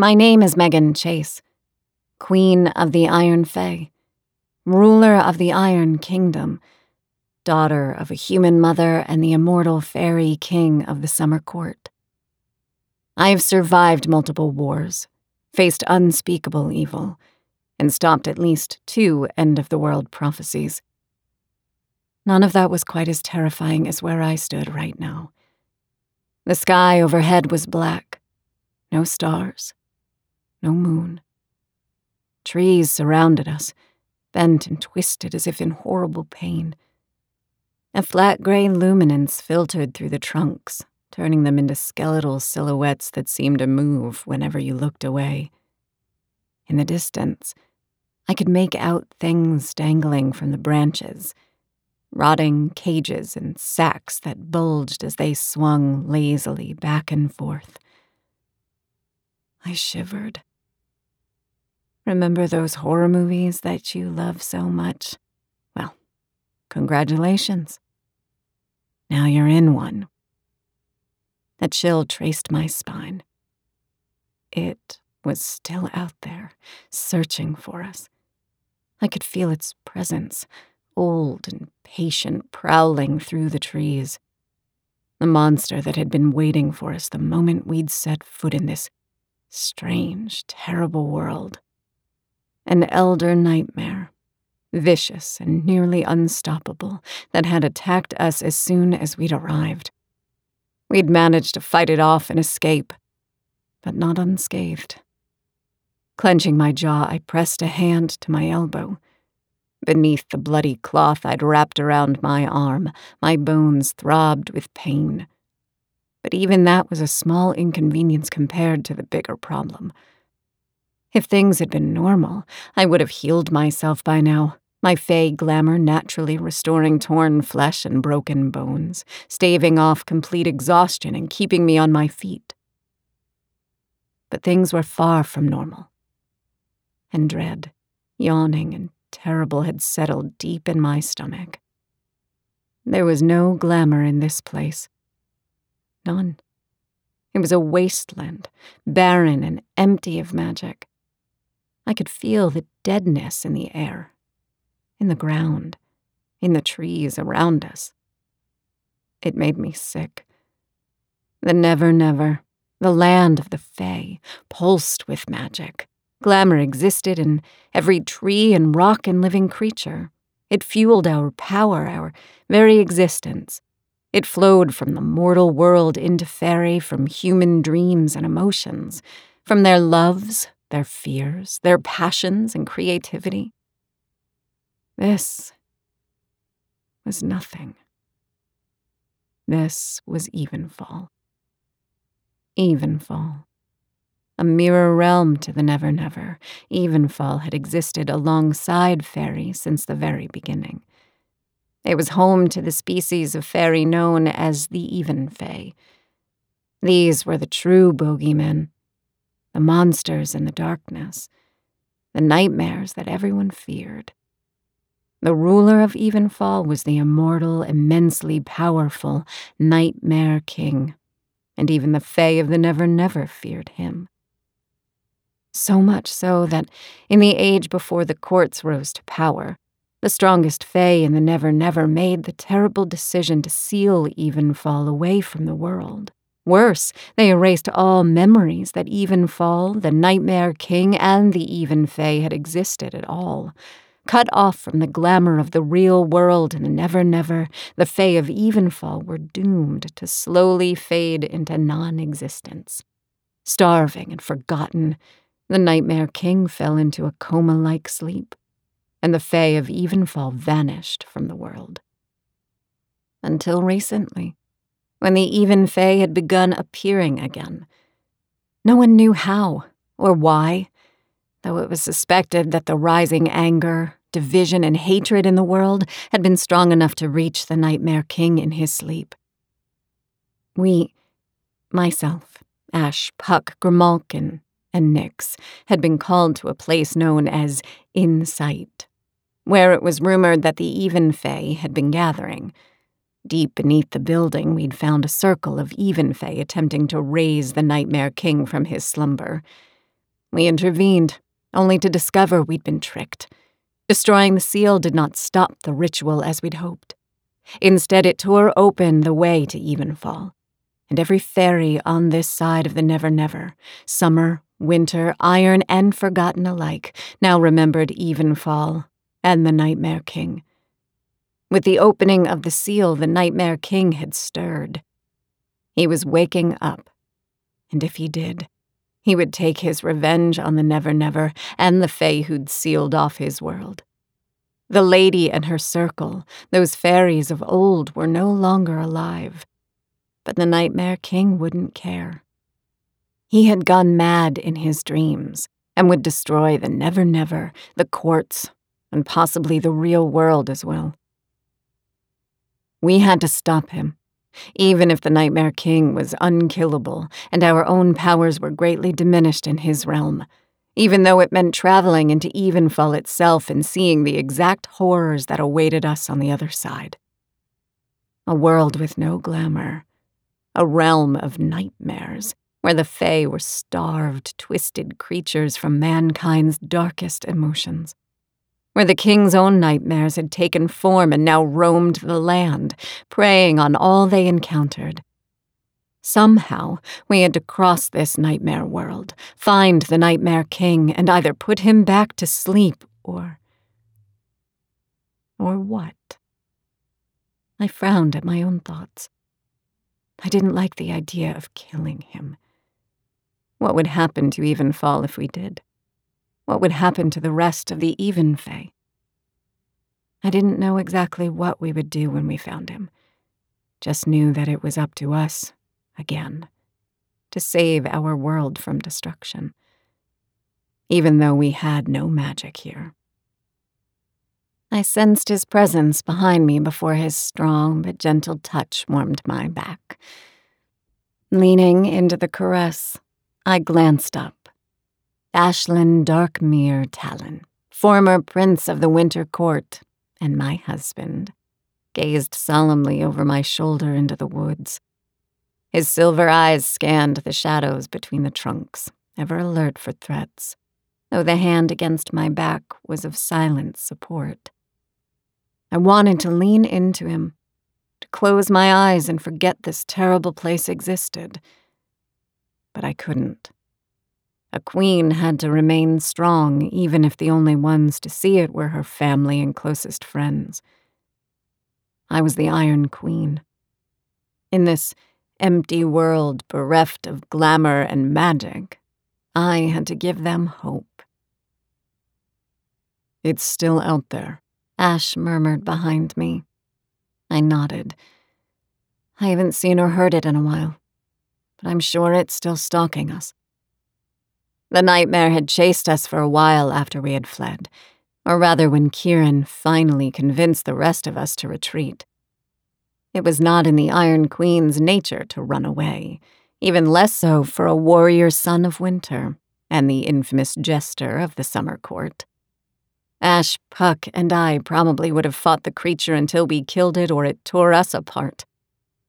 My name is Meghan Chase, Queen of the Iron Fey, ruler of the Iron Kingdom, daughter of a human mother and the immortal fairy king of the Summer Court. I have survived multiple wars, faced unspeakable evil, and stopped at least two end of the world prophecies. None of that was quite as terrifying as where I stood right now. The sky overhead was black, no stars, no moon. Trees surrounded us, bent and twisted as if in horrible pain. A flat gray luminance filtered through the trunks, turning them into skeletal silhouettes that seemed to move whenever you looked away. In the distance, I could make out things dangling from the branches rotting cages and sacks that bulged as they swung lazily back and forth. I shivered. Remember those horror movies that you love so much? Well, congratulations. Now you're in one. A chill traced my spine. It was still out there, searching for us. I could feel its presence, old and patient, prowling through the trees. The monster that had been waiting for us the moment we'd set foot in this strange, terrible world. An elder nightmare, vicious and nearly unstoppable, that had attacked us as soon as we'd arrived. We'd managed to fight it off and escape, but not unscathed. Clenching my jaw, I pressed a hand to my elbow Beneath the bloody cloth I'd wrapped around my arm, my bones throbbed with pain. But even that was a small inconvenience compared to the bigger problem. If things had been normal, I would have healed myself by now, my fey glamour naturally restoring torn flesh and broken bones, staving off complete exhaustion and keeping me on my feet. But things were far from normal. And dread, yawning and terrible had settled deep in my stomach. There was no glamour in this place. None. It was a wasteland, barren and empty of magic. I could feel the deadness in the air, in the ground, in the trees around us. It made me sick. The Nevernever, the land of the Fae, pulsed with magic, Glamour existed in every tree and rock and living creature. It fueled our power, our very existence. It flowed from the mortal world into fairy, from human dreams and emotions, from their loves, their fears, their passions and creativity. This was nothing. This was Evenfall. Evenfall a mirror realm to the Nevernever. Evenfall had existed alongside fairy since the very beginning. It was home to the species of fairy known as the Even Fae. These were the true bogeymen, the monsters in the darkness, the nightmares that everyone feared. The ruler of Evenfall was the immortal, immensely powerful Nightmare King, and even the Fae of the Nevernever feared him. So much so that, in the age before the courts rose to power, the strongest Fae in the Nevernever made the terrible decision to seal Evenfall away from the world. Worse, they erased all memories that Evenfall, the Nightmare King, and the Even Fae had existed at all. Cut off from the glamour of the real world in the Nevernever, the Fae of Evenfall were doomed to slowly fade into non existence. Starving and forgotten, the Nightmare King fell into a coma like sleep, and the Fae of Evenfall vanished from the world. Until recently, when the Even had begun appearing again. No one knew how or why, though it was suspected that the rising anger, division, and hatred in the world had been strong enough to reach the Nightmare King in his sleep. We, myself, Ash, Puck, Grimalkin, and Nyx, had been called to a place known as Insight, where it was rumored that the Even Fae had been gathering. Deep beneath the building, we'd found a circle of Even Fae attempting to raise the Nightmare King from his slumber. We intervened, only to discover we'd been tricked. Destroying the seal did not stop the ritual as we'd hoped. Instead, it tore open the way to Evenfall. And every fairy on this side of the Nevernever, summer, winter, iron, and forgotten alike, now remembered Evenfall and the Nightmare King. With the opening of the seal, the Nightmare King had stirred. He was waking up. And if he did, he would take his revenge on the Nevernever and the Fae who'd sealed off his world. The lady and her circle, those fairies of old, were no longer alive. But the Nightmare King wouldn't care. He had gone mad in his dreams and would destroy the Nevernever, the courts, and possibly the real world as well. We had to stop him, even if the Nightmare King was unkillable and our own powers were greatly diminished in his realm, even though it meant traveling into Evenfall itself and seeing the exact horrors that awaited us on the other side. A world with no glamour, a realm of nightmares where the Fae were starved, twisted creatures from mankind's darkest emotions where the king's own nightmares had taken form and now roamed the land, preying on all they encountered. Somehow, we had to cross this nightmare world, find the Nightmare King, and either put him back to sleep or. or what? I frowned at my own thoughts. I didn't like the idea of killing him. What would happen to Evenfall if we did? What would happen to the rest of the Even Fae? I didn't know exactly what we would do when we found him. Just knew that it was up to us, again, to save our world from destruction. Even though we had no magic here. I sensed his presence behind me before his strong but gentle touch warmed my back. Leaning into the caress, I glanced up Ashlyn Darkmere Talon, former prince of the Winter Court, and my husband, gazed solemnly over my shoulder into the woods. His silver eyes scanned the shadows between the trunks, ever alert for threats, though the hand against my back was of silent support. I wanted to lean into him, to close my eyes and forget this terrible place existed, but I couldn't. A queen had to remain strong, even if the only ones to see it were her family and closest friends. I was the Iron Queen. In this empty world bereft of glamour and magic, I had to give them hope. It's still out there, Ash murmured behind me. I nodded. I haven't seen or heard it in a while, but I'm sure it's still stalking us. The nightmare had chased us for a while after we had fled, or rather, when Keirran finally convinced the rest of us to retreat. It was not in the Iron Queen's nature to run away, even less so for a warrior son of winter and the infamous jester of the summer court. Ash, Puck, and I probably would have fought the creature until we killed it or it tore us apart.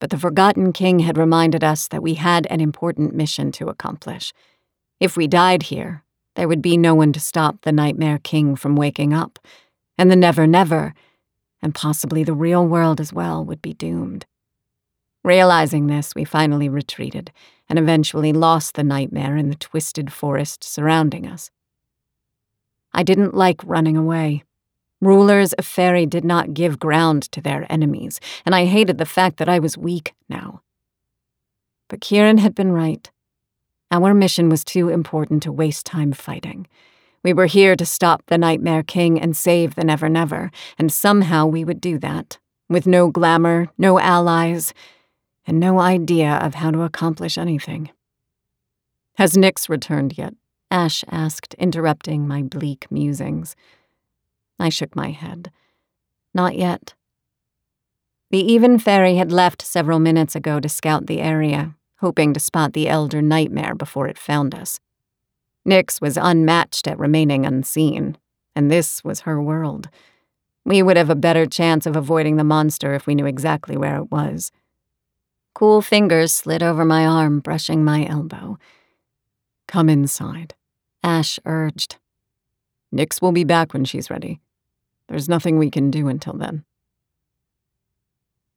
But the Forgotten King had reminded us that we had an important mission to accomplish if we died here, there would be no one to stop the Nightmare King from waking up, and the Nevernever, and possibly the real world as well, would be doomed. Realizing this, we finally retreated and eventually lost the nightmare in the twisted forest surrounding us. I didn't like running away. Rulers of Fairy did not give ground to their enemies, and I hated the fact that I was weak now. But Keirran had been right. Our mission was too important to waste time fighting. We were here to stop the Nightmare King and save the Nevernever, and somehow we would do that, with no glamour, no allies, and no idea of how to accomplish anything. Has Nyx returned yet? Ash asked, interrupting my bleak musings. I shook my head. Not yet. The Even Fairy had left several minutes ago to scout the area, hoping to spot the elder nightmare before it found us. Nyx was unmatched at remaining unseen, and this was her world. We would have a better chance of avoiding the monster if we knew exactly where it was. Cool fingers slid over my arm, brushing my elbow. Come inside, Ash urged. Nyx will be back when she's ready. There's nothing we can do until then.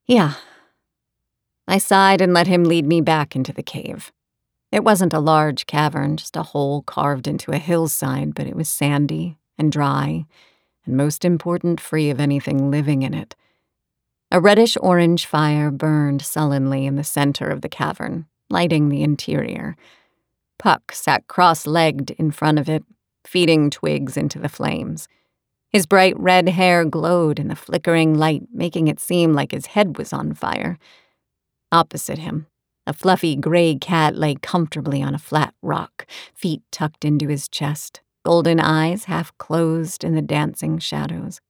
Yeah. I sighed and let him lead me back into the cave. It wasn't a large cavern, just a hole carved into a hillside, but it was sandy and dry, and most important, free of anything living in it. A reddish orange fire burned sullenly in the center of the cavern, lighting the interior. Puck sat cross legged in front of it, feeding twigs into the flames. His bright red hair glowed in the flickering light, making it seem like his head was on fire. Opposite him, a fluffy gray cat lay comfortably on a flat rock, feet tucked into his chest, golden eyes half closed in the dancing shadows.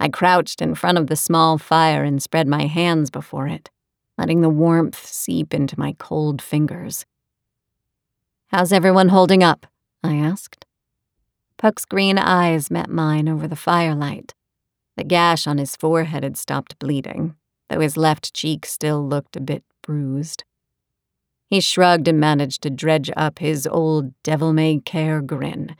I crouched in front of the small fire and spread my hands before it, letting the warmth seep into my cold fingers. How's everyone holding up? I asked. Puck's green eyes met mine over the firelight. The gash on his forehead had stopped bleeding, though his left cheek still looked a bit bruised. He shrugged and managed to dredge up his old devil may care grin.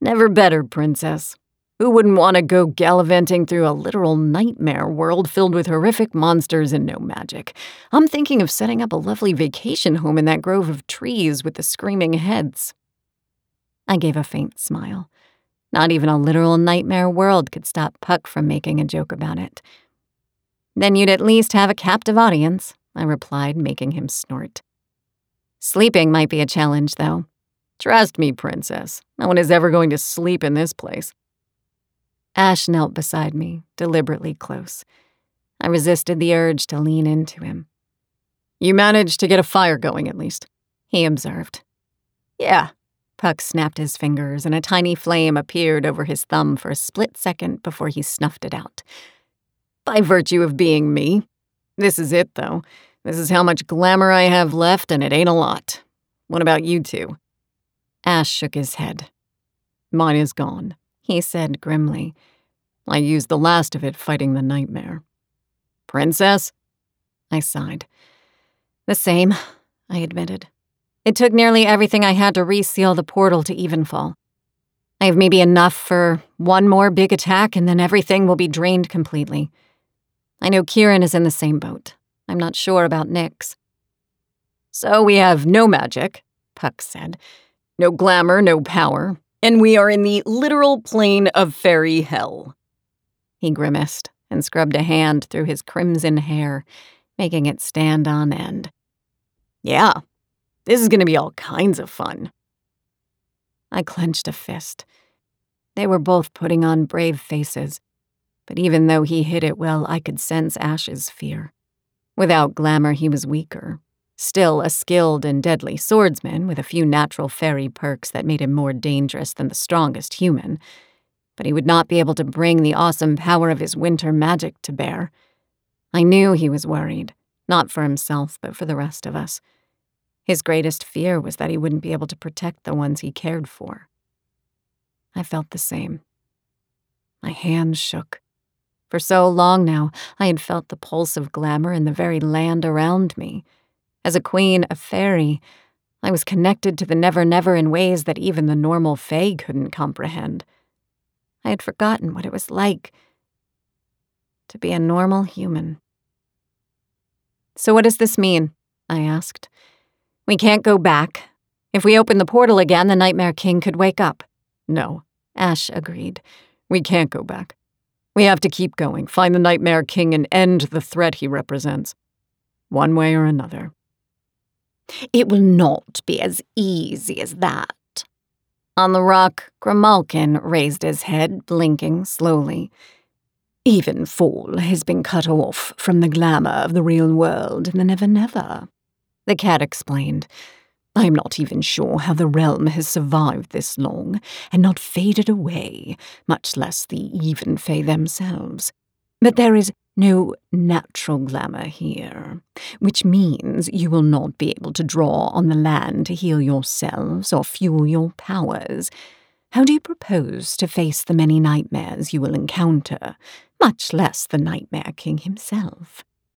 Never better, Princess. Who wouldn't want to go gallivanting through a literal nightmare world filled with horrific monsters and no magic? I'm thinking of setting up a lovely vacation home in that grove of trees with the screaming heads. I gave a faint smile. Not even a literal nightmare world could stop Puck from making a joke about it. Then you'd at least have a captive audience, I replied, making him snort. Sleeping might be a challenge, though. Trust me, Princess. No one is ever going to sleep in this place. Ash knelt beside me, deliberately close. I resisted the urge to lean into him. You managed to get a fire going, at least, he observed. Yeah. Puck snapped his fingers, and a tiny flame appeared over his thumb for a split second before he snuffed it out by virtue of being me. This is it, though. This is how much glamour I have left, and it ain't a lot. What about you two? Ash shook his head. Mine is gone, he said grimly. I used the last of it fighting the nightmare. Princess? I sighed. The same, I admitted. It took nearly everything I had to reseal the portal to Evenfall. I have maybe enough for one more big attack, and then everything will be drained completely. I know Keirran is in the same boat. I'm not sure about Nyx. So we have no magic, Puck said. No glamour, no power. And we are in the literal plane of fairy hell. He grimaced and scrubbed a hand through his crimson hair, making it stand on end. Yeah, this is going to be all kinds of fun. I clenched a fist. They were both putting on brave faces, but even though he hid it well, I could sense Ash's fear. Without glamour, he was weaker. Still a skilled and deadly swordsman with a few natural fairy perks that made him more dangerous than the strongest human. But he would not be able to bring the awesome power of his winter magic to bear. I knew he was worried, not for himself, but for the rest of us. His greatest fear was that he wouldn't be able to protect the ones he cared for. I felt the same. My hands shook. For so long now, I had felt the pulse of glamour in the very land around me. As a queen, a fairy, I was connected to the Nevernever in ways that even the normal Fae couldn't comprehend. I had forgotten what it was like to be a normal human. So, what does this mean? I asked. We can't go back. If we open the portal again, the Nightmare King could wake up. No, Ash agreed. We can't go back. We have to keep going, find the Nightmare King, and end the threat he represents. One way or another. It will not be as easy as that. On the rock, Grimalkin raised his head, blinking slowly. Evenfall has been cut off from the glamour of the real world in the Nevernever. The cat explained, I am not even sure how the realm has survived this long and not faded away, much less the even Fae themselves. But there is no natural glamour here, which means you will not be able to draw on the land to heal yourselves or fuel your powers. How do you propose to face the many nightmares you will encounter, much less the Nightmare King himself?